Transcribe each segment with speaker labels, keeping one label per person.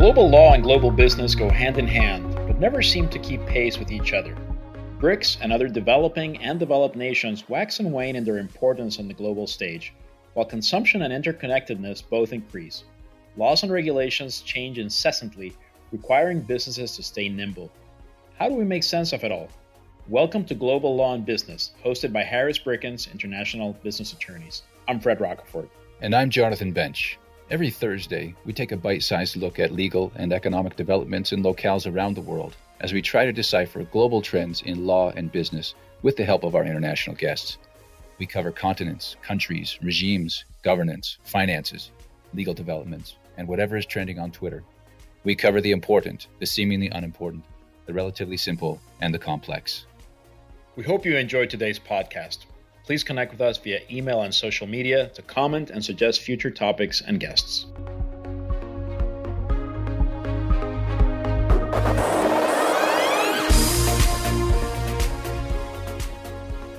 Speaker 1: Global law and global business go hand in hand, but never seem to keep pace with each other. BRICS and other developing and developed nations wax and wane in their importance on the global stage, while consumption and interconnectedness both increase. Laws and regulations change incessantly, requiring businesses to stay nimble. How do we make sense of it all? Welcome to Global Law and Business, hosted by Harris Bricken's International Business Attorneys. I'm Fred Rocafort.
Speaker 2: And I'm Jonathan Bench. Every Thursday, we take a bite sized look at legal and economic developments in locales around the world as we try to decipher global trends in law and business with the help of our international guests. We cover continents, countries, regimes, governance, finances, legal developments, and whatever is trending on Twitter. We cover the important, the seemingly unimportant, the relatively simple, and the complex.
Speaker 1: We hope you enjoyed today's podcast. Please connect with us via email and social media to comment and suggest future topics and guests.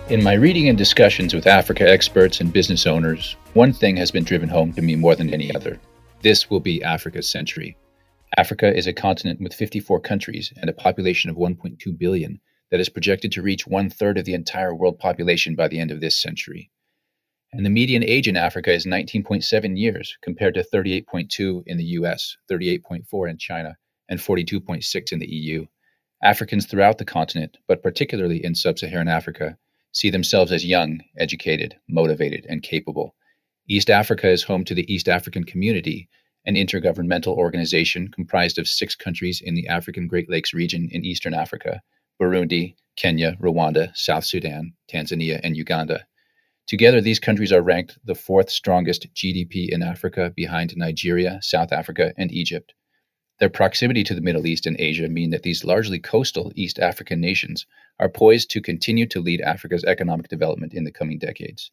Speaker 2: In my reading and discussions with Africa experts and business owners, one thing has been driven home to me more than any other. This will be Africa's century. Africa is a continent with 54 countries and a population of 1.2 billion that is projected to reach one third of the entire world population by the end of this century. And the median age in Africa is 19.7 years, compared to 38.2 in the US, 38.4 in China, and 42.6 in the EU. Africans throughout the continent, but particularly in sub Saharan Africa, see themselves as young, educated, motivated, and capable. East Africa is home to the East African Community, an intergovernmental organization comprised of six countries in the African Great Lakes region in Eastern Africa Burundi, Kenya, Rwanda, South Sudan, Tanzania, and Uganda. Together, these countries are ranked the fourth strongest GDP in Africa behind Nigeria, South Africa, and Egypt. Their proximity to the Middle East and Asia mean that these largely coastal East African nations are poised to continue to lead Africa's economic development in the coming decades.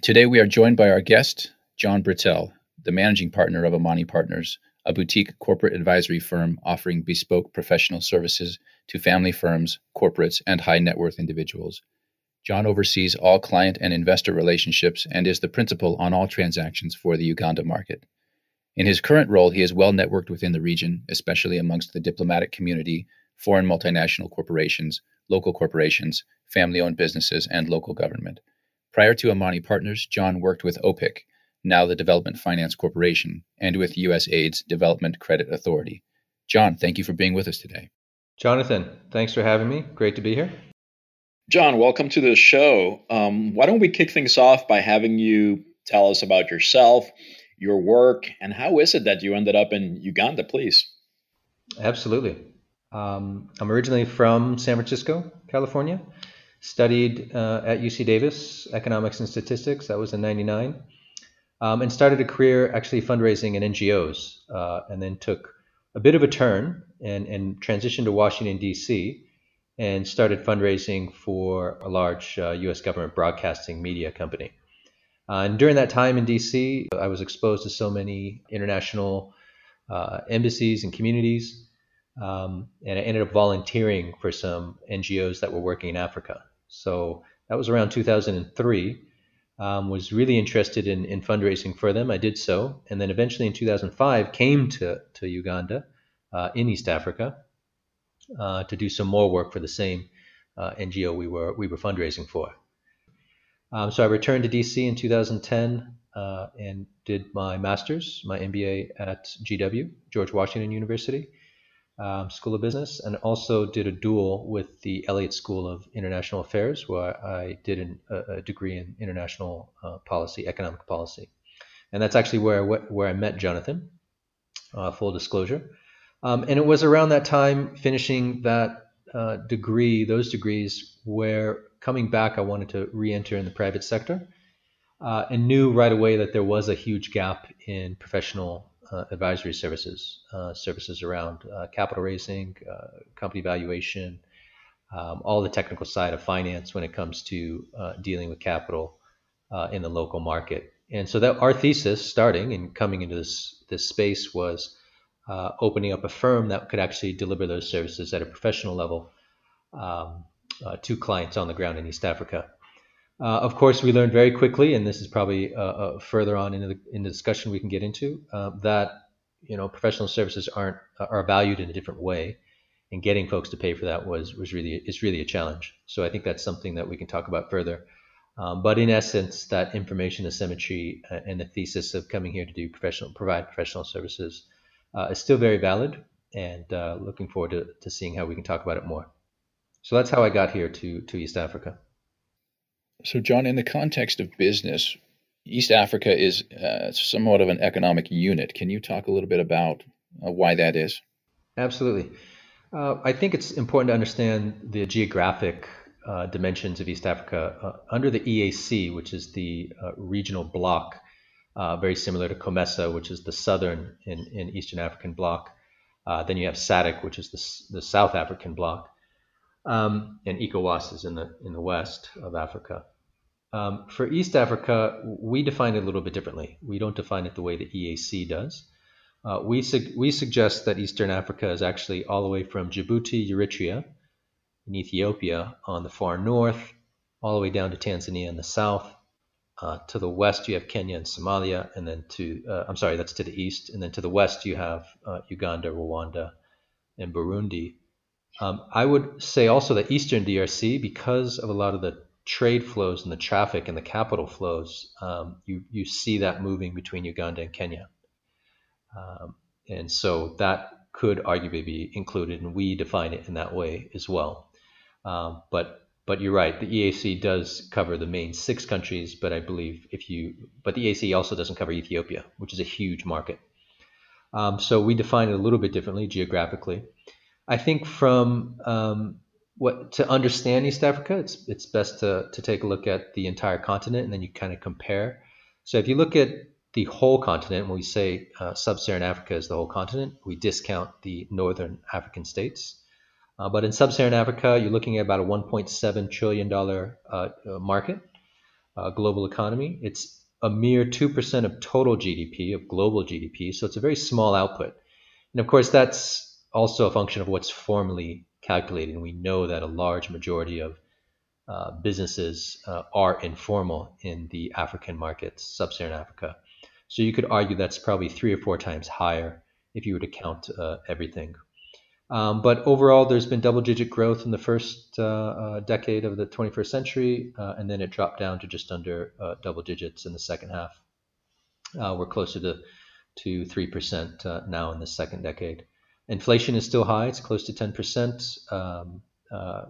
Speaker 2: Today, we are joined by our guest, John Britell, the managing partner of Amani Partners, a boutique corporate advisory firm offering bespoke professional services to family firms, corporates, and high net worth individuals. John oversees all client and investor relationships and is the principal on all transactions for the Uganda market. In his current role, he is well networked within the region, especially amongst the diplomatic community, foreign multinational corporations, local corporations, family owned businesses, and local government. Prior to Amani Partners, John worked with OPIC, now the Development Finance Corporation, and with USAID's Development Credit Authority. John, thank you for being with us today.
Speaker 3: Jonathan, thanks for having me. Great to be here.
Speaker 1: John, welcome to the show. Um, why don't we kick things off by having you tell us about yourself, your work, and how is it that you ended up in Uganda, please?
Speaker 3: Absolutely. Um, I'm originally from San Francisco, California. Studied uh, at UC Davis economics and statistics. That was in '99 um, and started a career actually fundraising in NGOs, uh, and then took a bit of a turn and, and transitioned to Washington, D.C., and started fundraising for a large uh, U.S. government broadcasting media company. Uh, and during that time in D.C., I was exposed to so many international uh, embassies and communities, um, and I ended up volunteering for some NGOs that were working in Africa. So that was around 2003 um, was really interested in, in fundraising for them. I did so, and then eventually in 2005 came to, to Uganda uh, in East Africa uh, to do some more work for the same uh, NGO we were we were fundraising for. Um, so I returned to DC in 2010 uh, and did my master's, my MBA at GW, George Washington University um, School of Business, and also did a dual with the Elliott School of International Affairs, where I did an, a, a, degree in international uh, policy, economic policy, and that's actually where I, where I met Jonathan. Uh, full disclosure, um, and it was around that time, finishing that uh, degree, those degrees, where coming back, I wanted to re-enter in the private sector, uh, and knew right away that there was a huge gap in professional advisory services, uh, services around uh, capital raising, company valuation, um, all the technical side of finance when it comes to dealing with capital in the local market. And so that our thesis, starting and coming into this this space, was uh, opening up a firm that could actually deliver those services at a professional level um, uh, to clients on the ground in East Africa. Uh, of course, we learned very quickly, and this is probably uh, uh, further on in the, in the discussion we can get into, uh, that you know, professional services aren't are valued in a different way, and getting folks to pay for that was was really is really a challenge. So I think that's something that we can talk about further. Um, but in essence, that information asymmetry uh, and the thesis of coming here to do professional provide professional services uh, is still very valid, and uh, looking forward to, to seeing how we can talk about it more. So that's how I got here to to East Africa.
Speaker 2: So, John, in the context of business, East Africa is uh, somewhat of an economic unit. Can you talk a little bit about uh, why that is?
Speaker 3: Absolutely. Uh, I think it's important to understand the geographic uh, dimensions of East Africa. Uh, under the EAC, which is the uh, regional bloc, very similar to COMESA, which is the southern and, Eastern African bloc. then you have SADC, which is the, the South African bloc. Um, and ECOWAS is in the in the west of Africa. Um, for East Africa, we define it a little bit differently. We don't define it the way the EAC does. Uh, we, we suggest that Eastern Africa is actually all the way from Djibouti, Eritrea, in Ethiopia on the far north, all the way down to Tanzania in the south. Uh, to the west, you have Kenya and Somalia, and then to, uh, I'm sorry, that's to the east. And then to the west, you have uh, Uganda, Rwanda, and Burundi. Um, I would say also that Eastern DRC, because of a lot of the trade flows and the traffic and the capital flows, um, you you see that moving between Uganda and Kenya, um, and so that could arguably be included, and we define it in that way as well. Um, but but you're right, the EAC does cover the main six countries, but I believe if you but the EAC also doesn't cover Ethiopia, which is a huge market. Um, so we define it a little bit differently geographically. I think from um, what to understand East Africa, it's it's best to to take a look at the entire continent and then you kind of compare. So if you look at the whole continent, when we say uh, sub-Saharan Africa is the whole continent, we discount the northern African states. Uh, but in sub-Saharan Africa, you're looking at about a 1.7 trillion dollar uh, uh market, uh, global economy. It's a mere two percent of total GDP of global GDP, so it's a very small output. And of course, that's also a function of what's formally calculated. And we know that a large majority of uh, businesses uh, are informal in the African markets, sub-Saharan Africa. So you could argue that's probably three or four times higher if you were to count uh, everything. Um, but overall, there's been double-digit growth in the first uh, uh, decade of the 21st century, uh, and then it dropped down to just under double digits in the second half. we're closer to to three percent now in the second decade. Inflation is still high; it's close to 10% um, uh,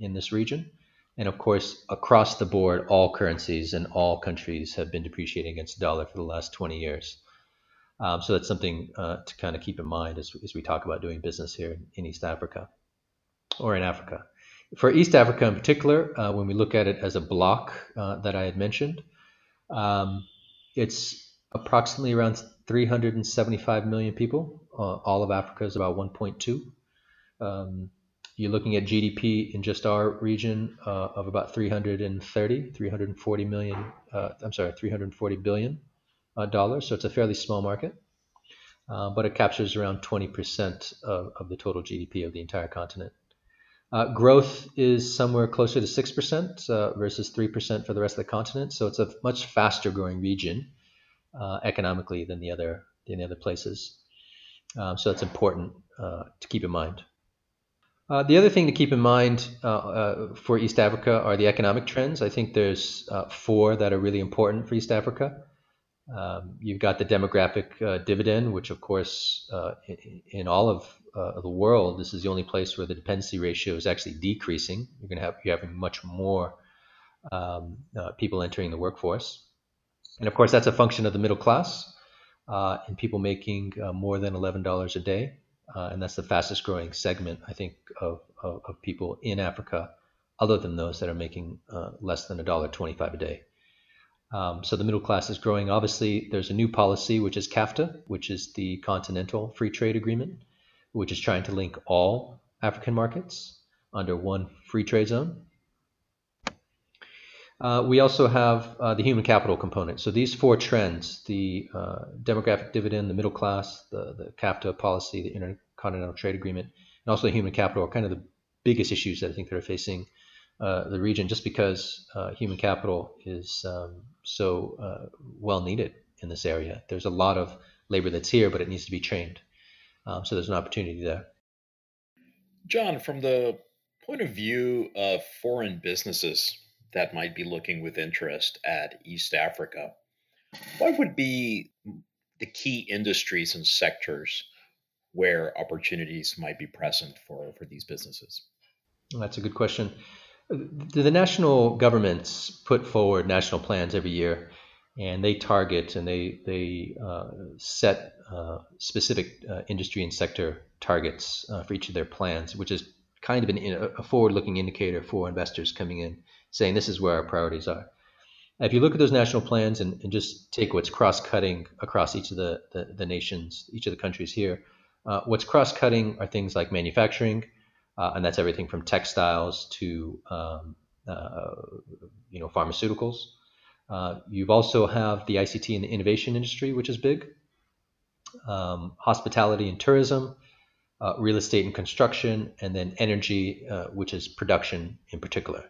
Speaker 3: in this region. And of course, across the board, all currencies and all countries have been depreciating against the dollar for the last 20 years. Um, so that's something uh, to kind of keep in mind as, as, we talk about doing business here in East Africa or in Africa. For East Africa in particular, uh, when we look at it as a block uh, that I had mentioned, um, it's approximately around 375 million people. Uh, all of Africa is about 1.2. Um, you're looking at GDP in just our region uh, of about 330, 340 million. Uh, I'm sorry, 340 billion uh, dollars. So it's a fairly small market, uh, but it captures around 20% of, of, the total GDP of the entire continent. Uh, growth is somewhere closer to 6% versus 3% for the rest of the continent. So it's a much faster growing region economically than the other than the other places. Um, so that's important uh, to keep in mind. Uh, the other thing to keep in mind uh, uh, for East Africa are the economic trends. I think there's uh, four that are really important for East Africa. Um, you've got the demographic dividend, which, of course, in, in, all of the world, this is the only place where the dependency ratio is actually decreasing. You're going to have you're having much more um, people entering the workforce. And of course, that's a function of the middle class uh, and people making uh, more than $11 a day. Uh, and that's the fastest growing segment, I think, of, of, of, people in Africa, other than those that are making uh, less than $1.25 a day. Um, so the middle class is growing. Obviously, there's a new policy, which is CAFTA, which is the Continental Free Trade Agreement, which is trying to link all African markets under one free trade zone. Uh, we also have uh, the human capital component. So these four trends, the uh, demographic dividend, the middle class, the, the CAFTA policy, the Intercontinental Trade Agreement, and also the human capital are kind of the biggest issues that I think that are facing uh, the region just because uh, human capital is um, so uh, well needed in this area. There's a lot of labor that's here, but it needs to be trained. Um, so there's an opportunity there.
Speaker 1: John, from the point of view of foreign businesses that might be looking with interest at East Africa, what would be the key industries and sectors where opportunities might be present for, for these businesses?
Speaker 3: That's a good question. The national governments put forward national plans every year, and they target and they they uh, set uh, specific uh, industry and sector targets uh, for each of their plans, which is kind of an, a forward-looking indicator for investors coming in, saying this is where our priorities are. If you look at those national plans and, and just take what's cross-cutting across each of the, the, the nations, each of the countries here, uh, what's cross-cutting are things like manufacturing, uh, and that's everything from textiles to um, uh, you know pharmaceuticals. Uh, you've also have the ICT and the innovation industry, which is big. Um, hospitality and tourism, uh, real estate and construction, and then energy, uh, which is production in particular.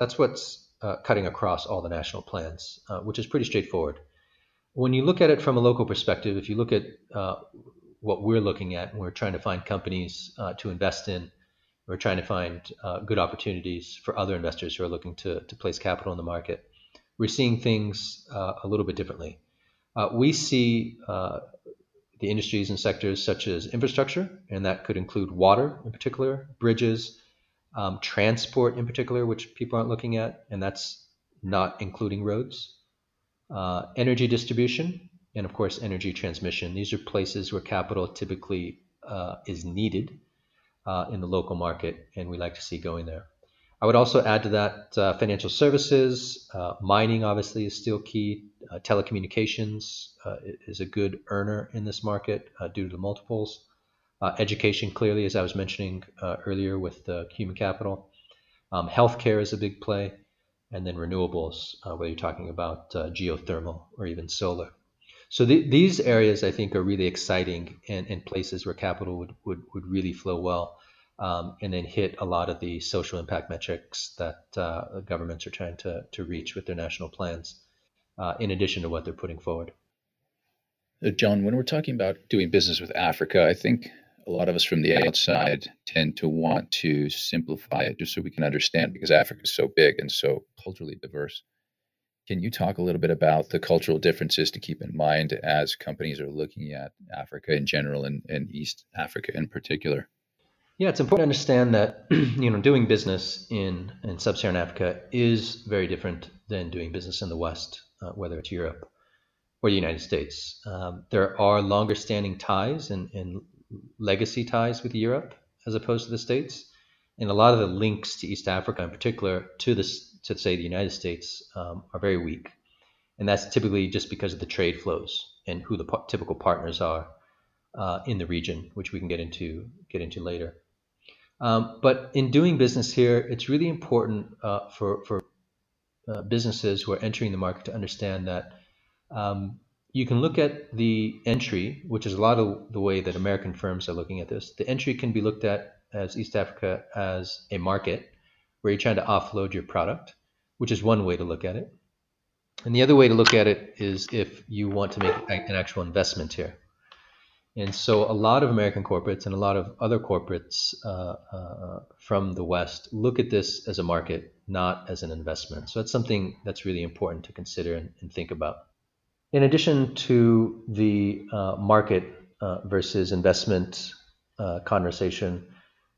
Speaker 3: That's what's uh, cutting across all the national plans, uh, which is pretty straightforward. When you look at it from a local perspective, if you look at uh, what we're looking at, we're trying to find companies uh, to invest in, we're trying to find good opportunities for other investors who are looking to, to place capital in the market. We're seeing things a little bit differently. we see the industries and sectors such as infrastructure, and that could include water in particular, bridges, um, transport in particular, which people aren't looking at, and that's not including roads, uh, energy distribution, and of course, energy transmission. These are places where capital typically uh, is needed uh, in the local market, and we like to see going there. I would also add to that uh, financial services, uh, mining obviously is still key. Uh, telecommunications is a good earner in this market due to the multiples. Uh, education, clearly, as I was mentioning earlier with human capital. Um, healthcare is a big play. And then renewables, whether you're talking about geothermal or even solar. So the, these areas, I think, are really exciting and, and places where capital would, would, would really flow well um, and then hit a lot of the social impact metrics that uh, governments are trying to, to reach with their national plans, uh, in addition to what they're putting forward.
Speaker 2: Uh, John, when we're talking about doing business with Africa, I think a lot of us from the outside tend to want to simplify it just so we can understand because Africa is so big and so culturally diverse. Can you talk a little bit about the cultural differences to keep in mind as companies are looking at Africa in general and, and East Africa in particular?
Speaker 3: Yeah, it's important to understand that you know doing business in in sub-Saharan Africa is very different than doing business in the West, uh, whether it's Europe or the United States. Um, there are longer-standing ties and, and legacy ties with Europe as opposed to the States, and a lot of the links to East Africa, in particular, to this to say the United States, um, are very weak, and that's typically just because of the trade flows and who the typical partners are uh, in the region, which we can get into get into later. Um, but in doing business here, it's really important uh, for, for uh, businesses who are entering the market to understand that um, you can look at the entry, which is a lot of the way that American firms are looking at this. The entry can be looked at as East Africa as a market where you're trying to offload your product, which is one way to look at it. And the other way to look at it is if you want to make an actual investment here. And so a lot of American corporates and a lot of other corporates uh, uh, from the West look at this as a market, not as an investment. So that's something that's really important to consider and, and think about. In addition to the uh, market uh, versus investment uh, conversation,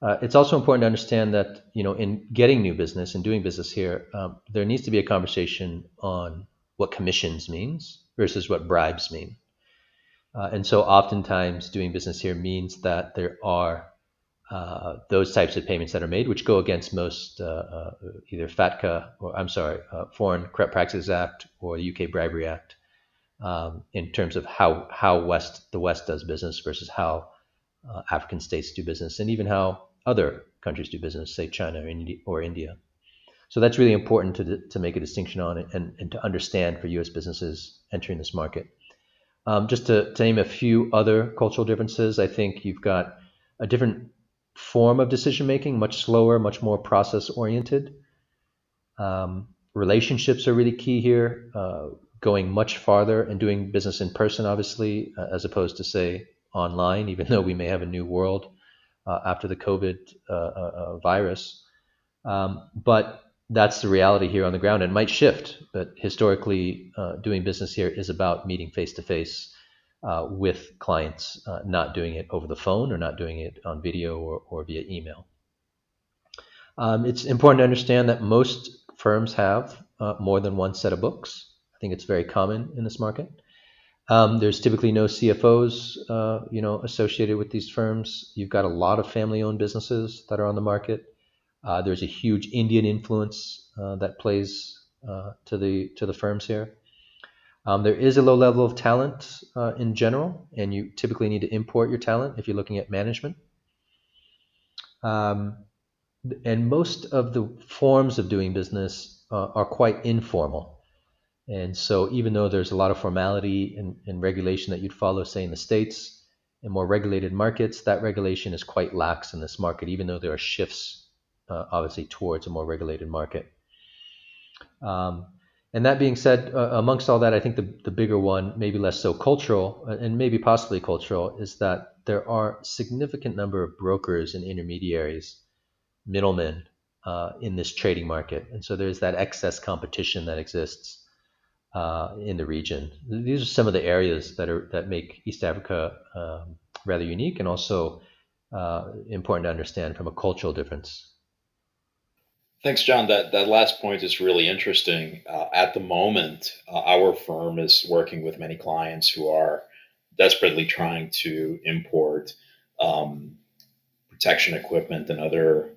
Speaker 3: uh, it's also important to understand that you know in getting new business and doing business here, um, there needs to be a conversation on what commissions means versus what bribes mean. Uh, and so oftentimes doing business here means that there are uh, those types of payments that are made, which go against most either FATCA or I'm sorry, Foreign Corrupt Practices Act or the UK Bribery Act, um, in terms of how how West the West does business versus how uh, African states do business, and even how other countries do business, say China or India. Or India. So that's really important to to make a distinction on and, and to understand for U.S. businesses entering this market. Um, just to, to, name a few other cultural differences, I think you've got a different form of decision making, much slower, much more process oriented. Um, relationships are really key here. Uh, going much farther and doing business in person, obviously, uh, as opposed to say online, even though we may have a new world uh, after the COVID uh, uh, uh virus. Um, but that's the reality here on the ground. It might shift, but historically, uh, doing business here is about meeting face to face with clients, not doing it over the phone or not doing it on video or, or via email. Um, it's important to understand that most firms have more than one set of books think it's very common in this market. Um, there's typically no CFOs, uh, you know, associated with these firms. You've got a lot of family-owned businesses that are on the market. Uh, there's a huge Indian influence uh, that plays uh, to the to the firms here. Um, there is a low level of talent uh, in general, and you typically need to import your talent if you're looking at management. Um, and most of the forms of doing business uh, are quite informal. And so, even though there's a lot of formality and, and, regulation that you'd follow, say, in the States, in more regulated markets, that regulation is quite lax in this market, even though there are shifts, uh, obviously, towards a more regulated market. Um, and that being said, uh, amongst all that, I think the, the bigger one, maybe less so cultural, uh, and maybe possibly cultural, is that there are significant number of brokers and intermediaries, middlemen, uh, in this trading market. And so there's that excess competition that exists uh, in the region. These are some of the areas that are that make East Africa um, rather unique and also uh, important to understand from a cultural difference.
Speaker 1: Thanks, John. That that last point is really interesting. Uh, at the moment, uh, our firm is working with many clients who are desperately trying to import um, protection equipment and other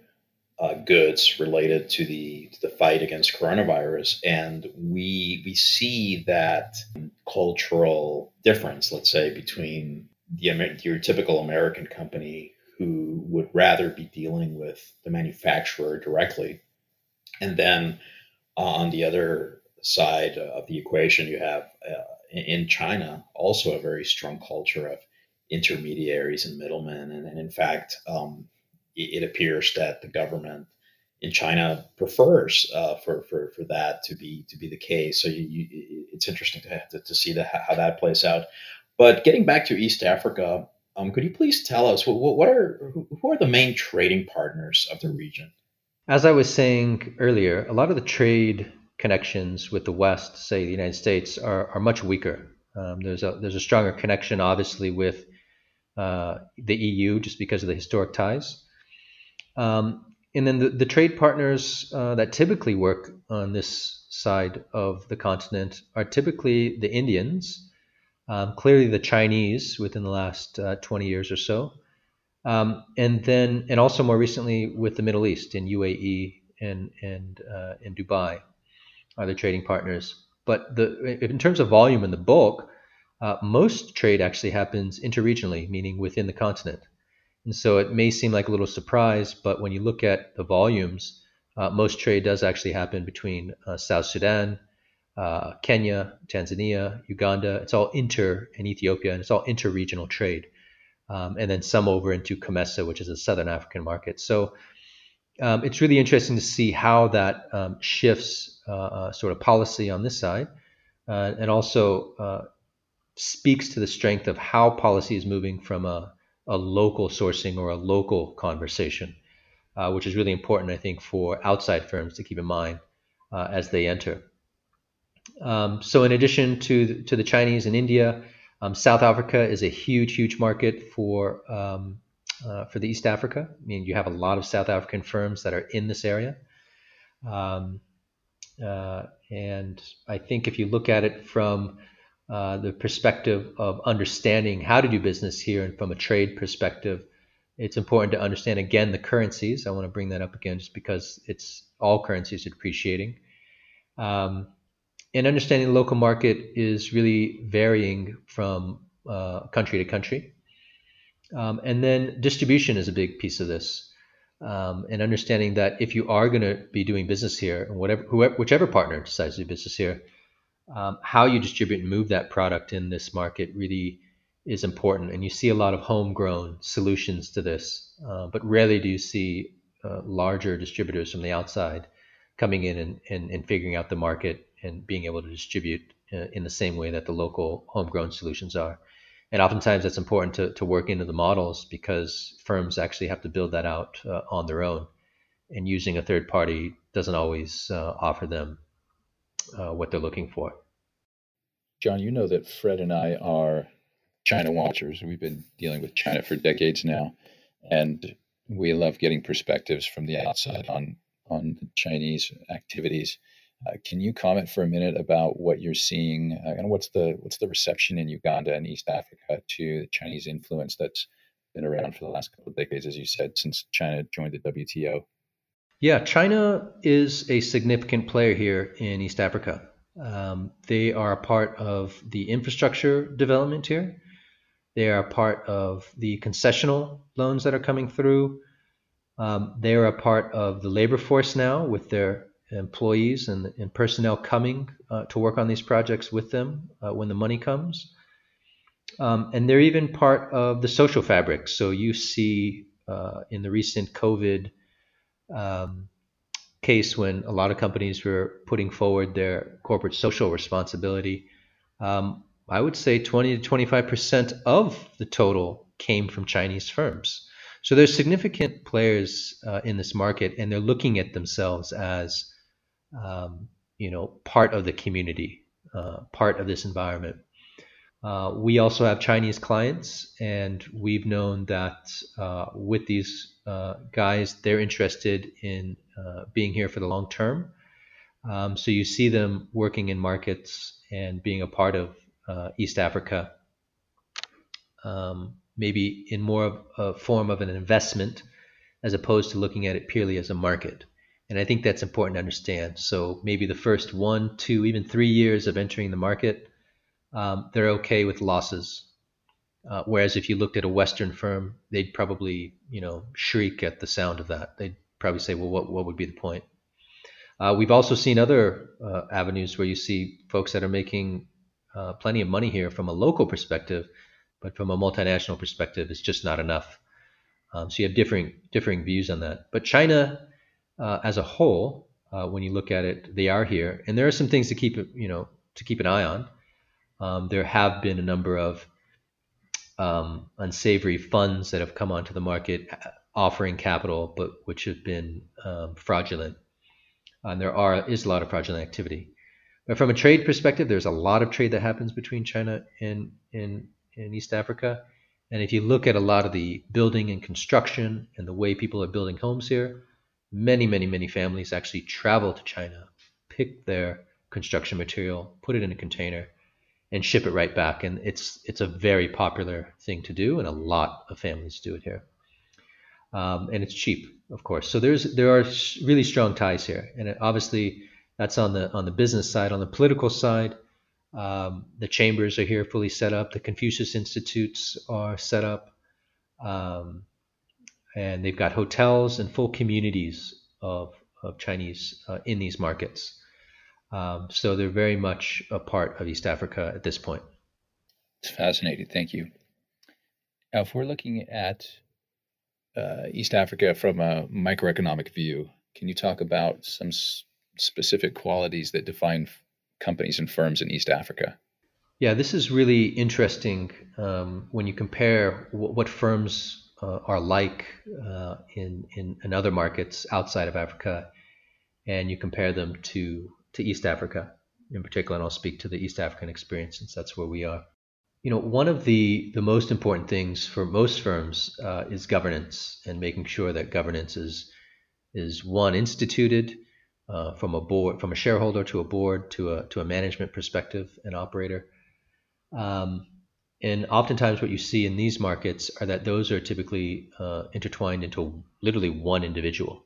Speaker 1: uh, goods related to the to the fight against coronavirus, and we we see that cultural difference, let's say, between the your typical American company who would rather be dealing with the manufacturer directly, and then uh, on the other side of the equation, you have uh, in China also a very strong culture of intermediaries and middlemen, and, and in fact. Um, it appears that the government in China prefers uh, for, for, for that to be to be the case. So you, you, it's interesting to, to, to see that, how that plays out. But getting back to East Africa, um, could you please tell us what, what are who are the main trading partners of the region?
Speaker 3: As I was saying earlier, a lot of the trade connections with the West, say the United States, are, are much weaker. Um, there's a there's a stronger connection, obviously, with uh, the EU just because of the historic ties. Um, and then the, the trade partners uh, that typically work on this side of the continent are typically the Indians, um, clearly the Chinese within the last uh, 20 years or so, um, and then and also more recently with the Middle East in UAE and and uh, in Dubai are the trading partners. But the in terms of volume and the bulk, uh, most trade actually happens interregionally, meaning within the continent. And so it may seem like a little surprise, but when you look at the volumes, uh, most trade does actually happen between uh, South Sudan, uh, Kenya, Tanzania, Uganda. It's all inter and Ethiopia, and it's all inter-regional trade. Um, and then some over into COMESA, which is a Southern African market. So um, it's really interesting to see how that um, shifts uh, uh, sort of policy on this side, uh, and also speaks to the strength of how policy is moving from a a local sourcing or a local conversation, uh, which is really important, I think, for outside firms to keep in mind uh, as they enter. Um, so, in addition to to the Chinese and India, um, South Africa is a huge, huge market for um, uh, for the East Africa. I mean, you have a lot of South African firms that are in this area. Um, uh, and I think if you look at it from uh, the perspective of understanding how to do business here and from a trade perspective, it's important to understand again the currencies. I want to bring that up again just because it's all currencies are depreciating. Um, and understanding the local market is really varying from uh, country to country. Um, and then distribution is a big piece of this. Um, and understanding that if you are going to be doing business here, and whatever, whoever, whichever partner decides to do business here, um, how you distribute and move that product in this market really is important. And you see a lot of homegrown solutions to this, uh, but rarely do you see uh, larger distributors from the outside coming in and, and, and, figuring out the market and being able to distribute uh, in the same way that the local homegrown solutions are. And oftentimes that's important to, to work into the models because firms actually have to build that out uh, on their own. And using a third party doesn't always uh, offer them uh, what they're looking for.
Speaker 2: John, you know that Fred and I are China watchers. We've been dealing with China for decades now. And we love getting perspectives from the outside on on Chinese activities. Uh, can you comment for a minute about what you're seeing uh, and what's the what's the reception in Uganda and East Africa to the Chinese influence that's been around for the last couple of decades, as you said, since China joined the WTO?
Speaker 3: Yeah, China is a significant player here in East Africa. Um, they are a part of the infrastructure development here. They are a part of the concessional loans that are coming through. Um, they are a part of the labor force now with their employees and, and personnel coming uh, to work on these projects with them uh, when the money comes. Um, and they're even part of the social fabric. So you see uh, in the recent COVID um, case when a lot of companies were putting forward their corporate social responsibility, um, I would say 20 to 25% of the total came from Chinese firms. So there's significant players uh, in this market, and they're looking at themselves as, um, you know, part of the community, uh, part of this environment. Uh, we also have Chinese clients, and we've known that uh, with these uh, guys, they're interested in uh, being here for the long term. Um, so you see them working in markets and being a part of uh, East Africa, um, maybe in more of a form of an investment as opposed to looking at it purely as a market. And I think that's important to understand. So maybe the first one, two, even three years of entering the market, um, they're okay with losses. Uh, whereas if you looked at a Western firm, they'd probably, you know, shriek at the sound of that. They'd probably say, well, what, what would be the point? Uh, we've also seen other uh, avenues where you see folks that are making uh, plenty of money here from a local perspective, but from a multinational perspective, it's just not enough. Um, so you have differing differing views on that. But China, uh, as a whole, uh, when you look at it, they are here, and there are some things to keep you know to keep an eye on. Um, there have been a number of um, unsavory funds that have come onto the market uh, offering capital, but which have been um, fraudulent. And there are is a lot of fraudulent activity. But from a trade perspective, there's a lot of trade that happens between China and in in East Africa. And if you look at a lot of the building and construction and the way people are building homes here, many, many, many families actually travel to China, pick their construction material, put it in a container, and ship it right back. And it's it's a very popular thing to do, and a lot of families do it here. Um, and it's cheap, of course. So there's there are really strong ties here, and it, obviously that's on the on the business side. On the political side, um, the chambers are here fully set up. The Confucius Institutes are set up, um, and they've got hotels and full communities of of Chinese uh, in these markets. Um, so they're very much a part of East Africa at this point.
Speaker 2: It's fascinating. Thank you. Now, if we're looking at uh, East Africa from a microeconomic view, can you talk about some specific qualities that define companies and firms in East Africa?
Speaker 3: Yeah, this is really interesting um, when you compare w- what firms uh, are like uh, in, in, in other markets outside of Africa, and you compare them to to East Africa in particular. And I'll speak to the East African experience since that's where we are. You know, one of the the most important things for most firms uh, is governance and making sure that governance is is one instituted uh, from a board, from a shareholder to a board to a to a management perspective, an operator. Um, and oftentimes, what you see in these markets are that those are typically uh, intertwined into literally one individual,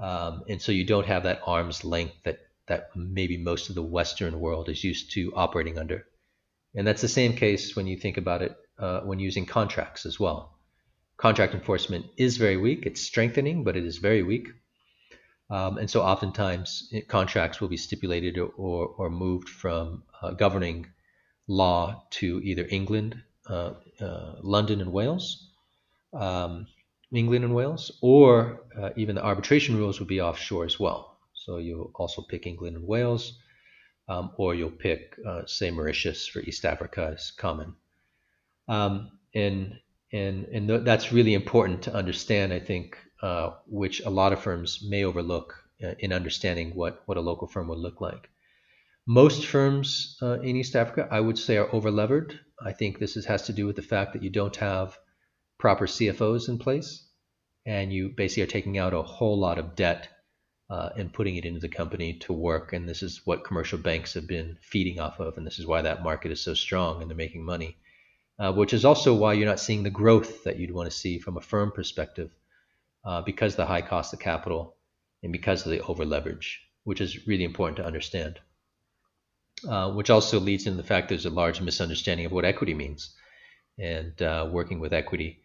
Speaker 3: um, and so you don't have that arm's length that that maybe most of the Western world is used to operating under. And that's the same case when you think about it uh, when using contracts as well. Contract enforcement is very weak. It's strengthening, but it is very weak. Um, and so oftentimes it, contracts will be stipulated or, or, or moved from uh, governing law to either England, uh, uh, London, and Wales, um, England and Wales, or uh, even the arbitration rules would be offshore as well. So you'll also pick England and Wales. um, or you'll pick, uh, say, Mauritius for East Africa as common. Um, and and and th- that's really important to understand. I think, uh, which a lot of firms may overlook uh, in understanding what what a local firm would look like. Most firms uh, in East Africa, I would say, are overlevered. I think this is, has to do with the fact that you don't have proper CFOs in place, and you basically are taking out a whole lot of debt uh, and putting it into the company to work. And this is what commercial banks have been feeding off of, and this is why that market is so strong and they're making money. Uh, which is also why you're not seeing the growth that you'd want to see from a firm perspective, uh, because of the high cost of capital and because of the over leverage, which is really important to understand. Uh, which also leads into the fact there's a large misunderstanding of what equity means, and uh, working with equity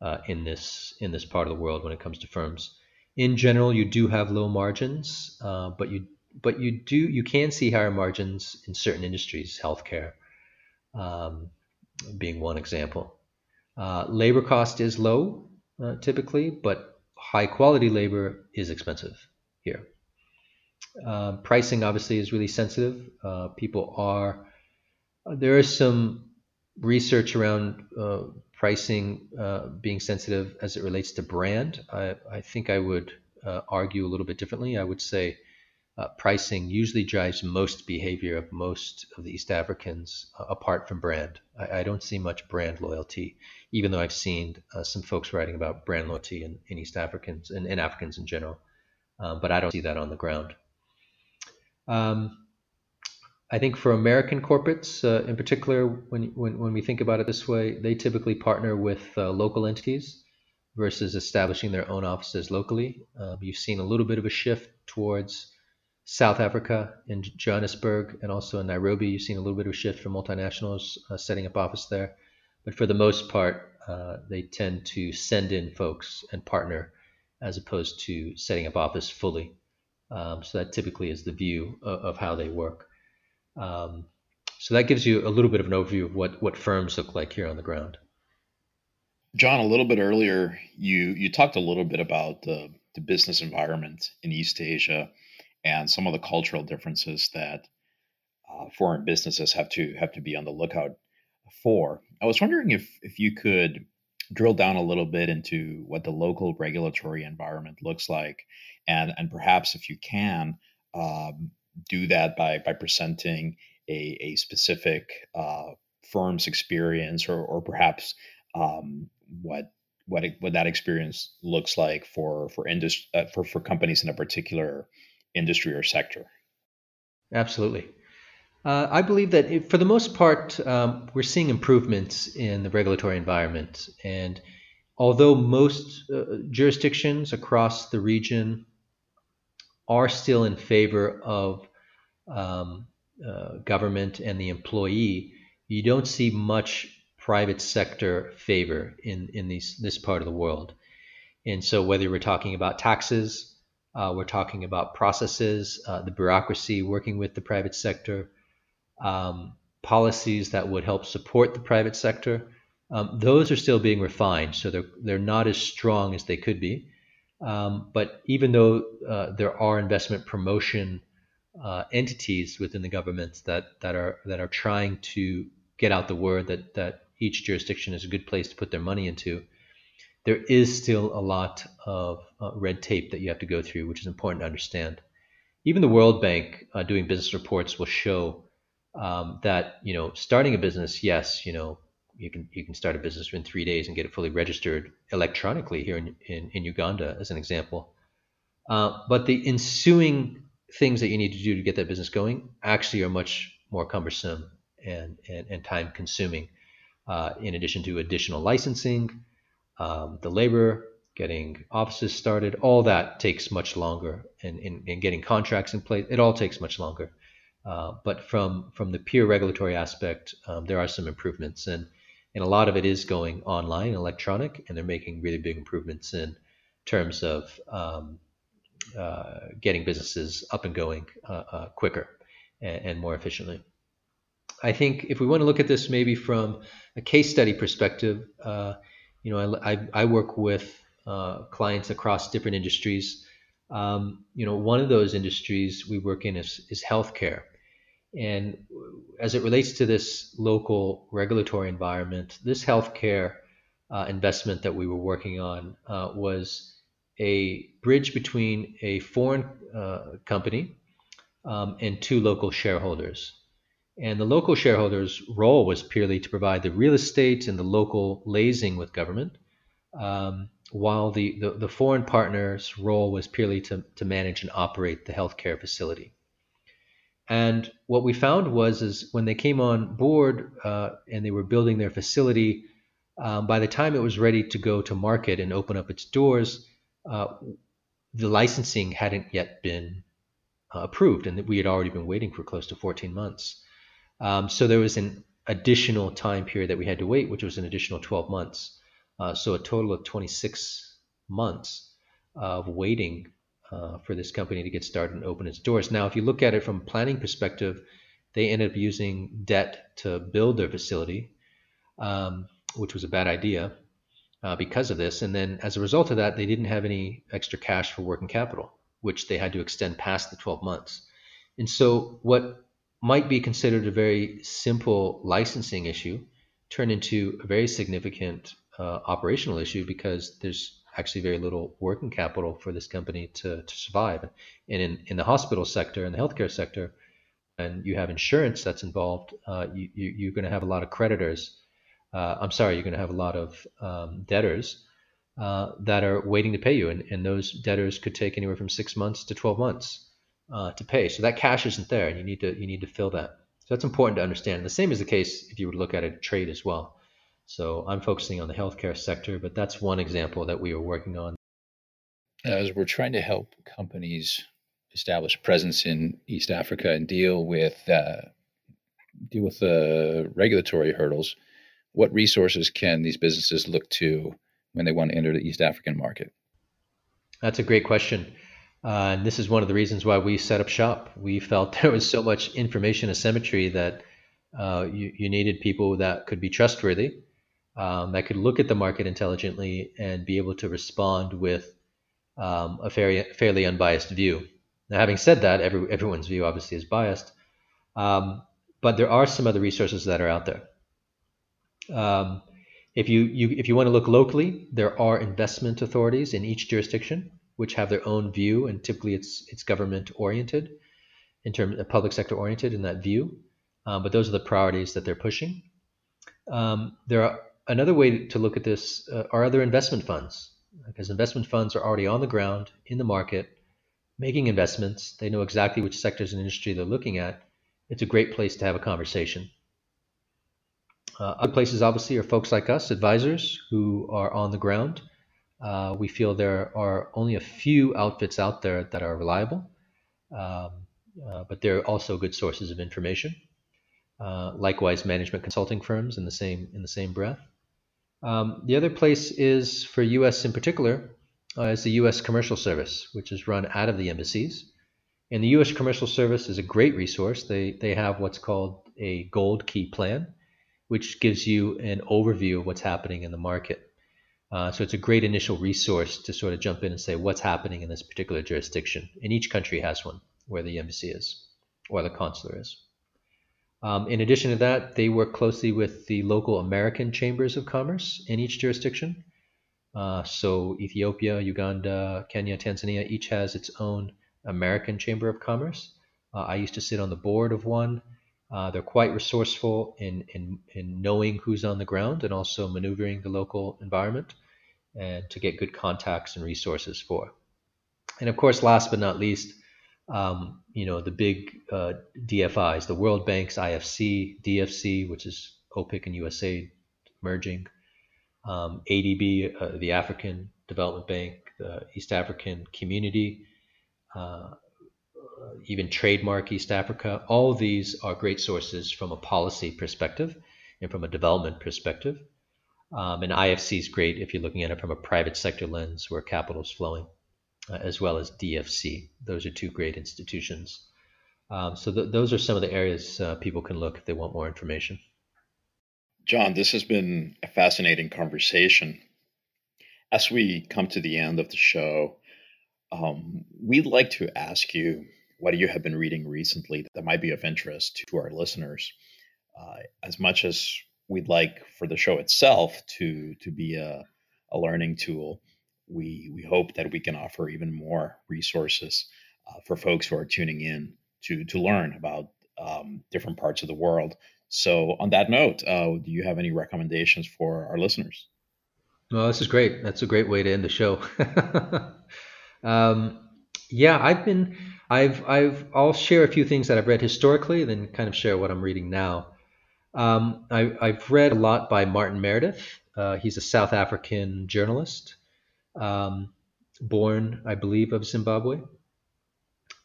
Speaker 3: uh, in this in this part of the world when it comes to firms in general, you do have low margins, uh, but you but you do you can see higher margins in certain industries, healthcare um, being one example. Uh, labor cost is low uh, typically, but high quality labor is expensive here. Um, pricing obviously is really sensitive. Uh, people are there is some research around uh, pricing uh, being sensitive as it relates to brand, I, I think I would uh, argue a little bit differently. I would say uh, pricing usually drives most behavior of most of the East Africans uh, apart from brand. I, I, don't see much brand loyalty, even though I've seen uh, some folks writing about brand loyalty in, in East Africans and Africans in general, um, but I don't see that on the ground. Um, I think for American corporates, uh, in particular, when, when, when we think about it this way, they typically partner with uh, local entities versus establishing their own offices locally. Uh, you've seen a little bit of a shift towards South Africa in Johannesburg and also in Nairobi. You've seen a little bit of a shift from multinationals uh, setting up office there. But for the most part, uh, they tend to send in folks and partner as opposed to setting up office fully. Um, so that typically is the view of, of how they work. Um, so that gives you a little bit of an overview of what, what firms look like here on the ground.
Speaker 1: John, a little bit earlier, you you talked a little bit about the, the business environment in East Asia and some of the cultural differences that uh, foreign businesses have to have to be on the lookout for. I was wondering if if you could drill down a little bit into what the local regulatory environment looks like, and and perhaps if you can, um, do that by by presenting a, a specific uh, firm's experience or, or perhaps um, what what it, what that experience looks like for for industry uh, for for companies in a particular industry or sector.
Speaker 3: Absolutely. Uh, I believe that for the most part, um, we're seeing improvements in the regulatory environment. And although most uh, jurisdictions across the region are still in favor of um, uh, government and the employee, you don't see much private sector favor in, in these, this part of the world. And so, whether we're talking about taxes, uh, we're talking about processes, uh, the bureaucracy working with the private sector, um, policies that would help support the private sector, um, those are still being refined. So they're, they're not as strong as they could be. Um, but even though uh, there are investment promotion uh, entities within the governments that, that are that are trying to get out the word that that each jurisdiction is a good place to put their money into, there is still a lot of uh, red tape that you have to go through, which is important to understand. Even the World Bank uh, doing business reports will show um, that you know starting a business, yes, you know you can you can start a business in three days and get it fully registered electronically here in in, in Uganda as an example. Uh, but the ensuing things that you need to do to get that business going actually are much more cumbersome and and, and time consuming. Uh, in addition to additional licensing, um, the labor, getting offices started, all that takes much longer, and, and, getting contracts in place, it all takes much longer. Uh, but from from the pure regulatory aspect, um, there are some improvements, and and a lot of it is going online, electronic, and they're making really big improvements in terms of um, uh, getting businesses up and going uh, uh, quicker and, and, more efficiently. I think if we want to look at this maybe from a case study perspective, uh, you know, I, I, I work with uh, clients across different industries. Um, you know, one of those industries we work in is, is healthcare. And as it relates to this local regulatory environment, this healthcare uh, investment that we were working on uh, was a bridge between a foreign uh, company um, and two local shareholders. And the local shareholders' role was purely to provide the real estate and the local liaising with government, um, while the, the, the, foreign partner's role was purely to, to manage and operate the healthcare facility. And what we found was is when they came on board uh, and they were building their facility, um, by the time it was ready to go to market and open up its doors, uh, the licensing hadn't yet been uh, approved, and we had already been waiting for close to 14 months. Um, so there was an additional time period that we had to wait, which was an additional 12 months. Uh, so a total of 26 months of waiting uh, for this company to get started and open its doors. Now, if you look at it from a planning perspective, they ended up using debt to build their facility, um, which was a bad idea uh, because of this. And then as a result of that, they didn't have any extra cash for working capital, which they had to extend past the 12 months. And so what might be considered a very simple licensing issue turned into a very significant uh, operational issue because there's actually very little working capital for this company to, to survive. And in, in the hospital sector and the healthcare sector, and you have insurance that's involved, uh, you, you, are going to have a lot of creditors. Uh, I'm sorry, you're going to have a lot of um, debtors uh, that are waiting to pay you. And, and those debtors could take anywhere from six months to 12 months uh, to pay. So that cash isn't there, and you need to you need to fill that. So that's important to understand. And the same is the case if you to look at a trade as well. So I'm focusing on the healthcare sector, but that's one example that we are working on.
Speaker 2: As we're trying to help companies establish presence in East Africa and deal with uh, deal with the regulatory hurdles, what resources can these businesses look to when they want to enter the East African market?
Speaker 3: That's a great question. Uh, and this is one of the reasons why we set up shop. We felt there was so much information asymmetry that uh, you, you, needed people that could be trustworthy, um, that could look at the market intelligently and be able to respond with um, a fairly, fairly unbiased view. Now, having said that, every, everyone's view obviously is biased, um, but there are some other resources that are out there. Um, if you, you if you want to look locally, there are investment authorities in each jurisdiction which have their own view, and typically it's it's government oriented, in terms of public sector oriented in that view. Um, but those are the priorities that they're pushing. Um, there are another way to look at this uh, are other investment funds, because investment funds are already on the ground in the market, making investments. They know exactly which sectors and industry they're looking at. It's a great place to have a conversation. Uh, other places, obviously, are folks like us, advisors who are on the ground uh, we feel there are only a few outfits out there that are reliable, um, uh, but they're also good sources of information. Uh, likewise, management consulting firms in the same in the same breath. Um, the other place is for U.S. in particular uh, is the U.S. Commercial Service, which is run out of the embassies. And the U.S. Commercial Service is a great resource. They they have what's called a Gold Key Plan, which gives you an overview of what's happening in the market. Uh, so it's a great initial resource to sort of jump in and say what's happening in this particular jurisdiction. And each country has one where the embassy is or the consular is. Um, in addition to that, they work closely with the local American chambers of commerce in each jurisdiction. Uh, so Ethiopia, Uganda, Kenya, Tanzania each has its own American Chamber of Commerce. Uh, I used to sit on the board of one. Uh, they're quite resourceful in, in, in knowing who's on the ground and also maneuvering the local environment and to get good contacts and resources for. And of course, last but not least, um, you know, the big uh, DFIs, the World Bank's IFC, DFC, which is OPIC and USA merging, um, ADB, uh, the African Development Bank, the East African Community, uh, even Trademark East Africa. All these are great sources from a policy perspective and from a development perspective. Um, and IFC is great if you're looking at it from a private sector lens where capital is flowing, uh, as well as DFC. Those are two great institutions. Um, so th- those are some of the areas uh, people can look if they want more information.
Speaker 1: John, this has been a fascinating conversation. As we come to the end of the show, um, we'd like to ask you what you have been reading recently that might be of interest to our listeners. Uh, as much as we'd like for the show itself to to be a, a learning tool, we we hope that we can offer even more resources uh, for folks who are tuning in to to learn about um, different parts of the world. So, on that note, uh, do you have any recommendations for our listeners?
Speaker 3: Well, this is great. That's a great way to end the show. um, yeah, I've been, I've, I've, I'll share a few things that I've read historically, then kind of share what I'm reading now. Um, I, have read a lot by Martin Meredith. Uh, he's a South African journalist, um, born, I believe, of Zimbabwe.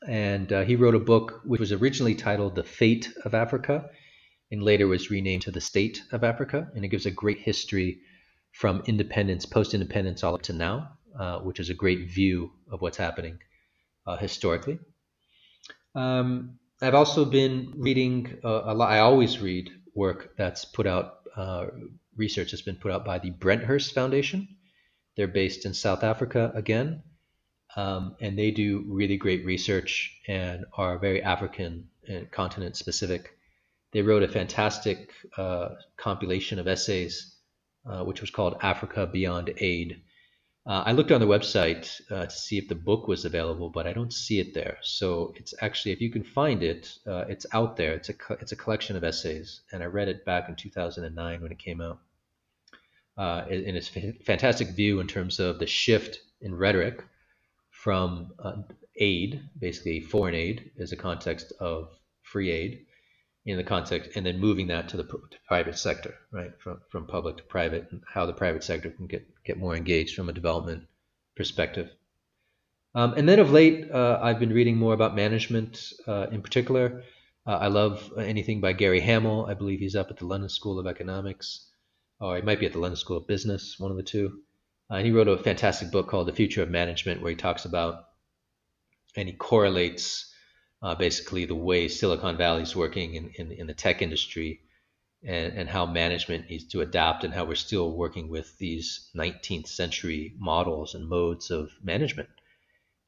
Speaker 3: And uh, he wrote a book which was originally titled The Fate of Africa and later was renamed to The State of Africa. And it gives a great history from independence, post independence, all up to now, uh, which is a great view of what's happening uh, historically. Um, I've also been reading uh, a lot. I always read work that's put out, uh, research that's been put out by the Brenthurst Foundation. They're based in South Africa again, um, and they do really great research and are very African and continent specific. They wrote a fantastic uh, compilation of essays, uh, which was called Africa Beyond Aid. Uh, I looked on the website uh, to see if the book was available, but I don't see it there. So it's actually, if you can find it, uh, it's out there. It's a it's a collection of essays, and I read it back in 2009 when it came out. Uh, it's a fantastic view in terms of the shift in rhetoric from uh, aid, basically foreign aid, as a context of free aid, in the context, and then moving that to the to private sector, right, from from public to private, and how the private sector can get get more engaged from a development perspective. Um, and then of late, uh, I've been reading more about management uh, in particular. Uh, I love anything by Gary Hamel. I believe he's up at the London School of Economics, or he might be at the London School of Business, one of the two. Uh, and he wrote a fantastic book called The Future of Management, where he talks about and he correlates uh, basically the way Silicon Valley is working in, in, in the tech industry and, and, how management needs to adapt and how we're still working with these 19th century models and modes of management.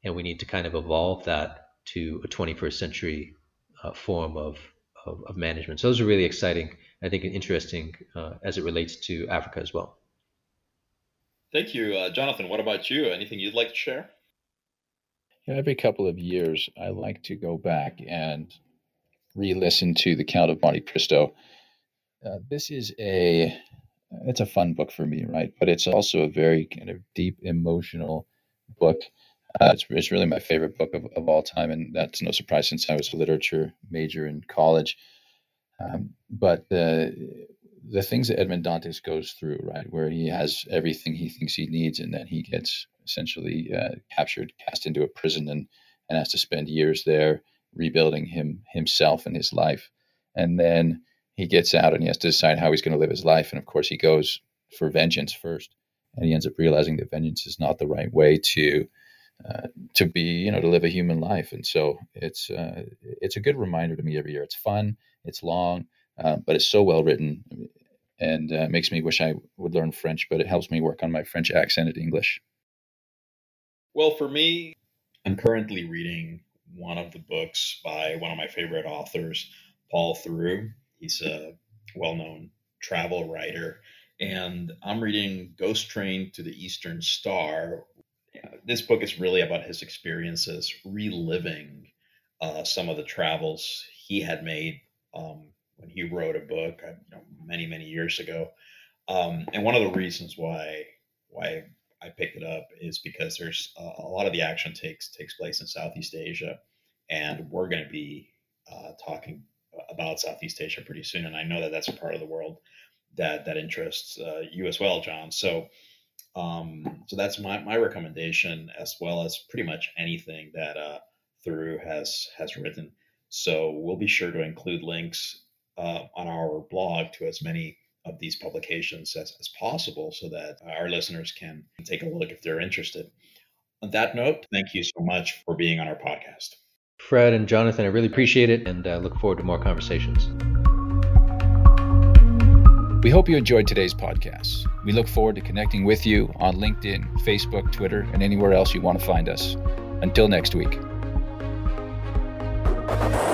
Speaker 3: And we need to kind of evolve that to a 21st century uh, form of, of, of, management. So those are really exciting, I think, interesting uh, as it relates to Africa as well.
Speaker 1: Thank you, uh, Jonathan. What about you? Anything you'd like to share?
Speaker 2: Yeah, every couple of years, I like to go back and re-listen to The Count of Monte Cristo. Uh, this is a it's a fun book for me, right? But it's also a very kind of deep emotional book. Uh, it's, it's really my favorite book of, of all time, and that's no surprise since I was a literature major in college. Um, but the the things that Edmond Dantes goes through, right, where he has everything he thinks he needs, and then he gets essentially uh, captured, cast into a prison, and and has to spend years there rebuilding him himself and his life, and then he gets out and he has to decide how he's going to live his life, and of course he goes for vengeance first, and he ends up realizing that vengeance is not the right way to. Uh, to be, you know, to live a human life, and so it's uh, it's a good reminder to me every year. It's fun, it's long, uh, but it's so well written and uh, makes me wish I would learn French, but it helps me work on my French accent and English.
Speaker 1: Well, for me, I'm currently reading one of the books by one of my favorite authors, Paul Theroux. He's a well known travel writer. And I'm reading Ghost Train to the Eastern Star. This book is really about his experiences reliving uh, some of the travels he had made um, when he wrote a book uh, you know, many many years ago. Um, and one of the reasons why why I picked it up is because there's a, a lot of the action takes takes place in Southeast Asia, and we're going to be uh, talking about Southeast Asia pretty soon. And I know that that's a part of the world that that interests uh, you as well, John. So. Um, so that's my, my recommendation, as well as pretty much anything that uh, Theroux has has written. So we'll be sure to include links uh, on our blog to as many of these publications as, as possible so that our listeners can take a look if they're interested. On that note, thank you so much for being on our podcast.
Speaker 3: Fred and Jonathan, I really appreciate it and uh, look forward to more conversations.
Speaker 2: We hope you enjoyed today's podcast. We look forward to connecting with you on LinkedIn, Facebook, Twitter, and anywhere else you want to find us. Until next week.
Speaker 3: Thank you.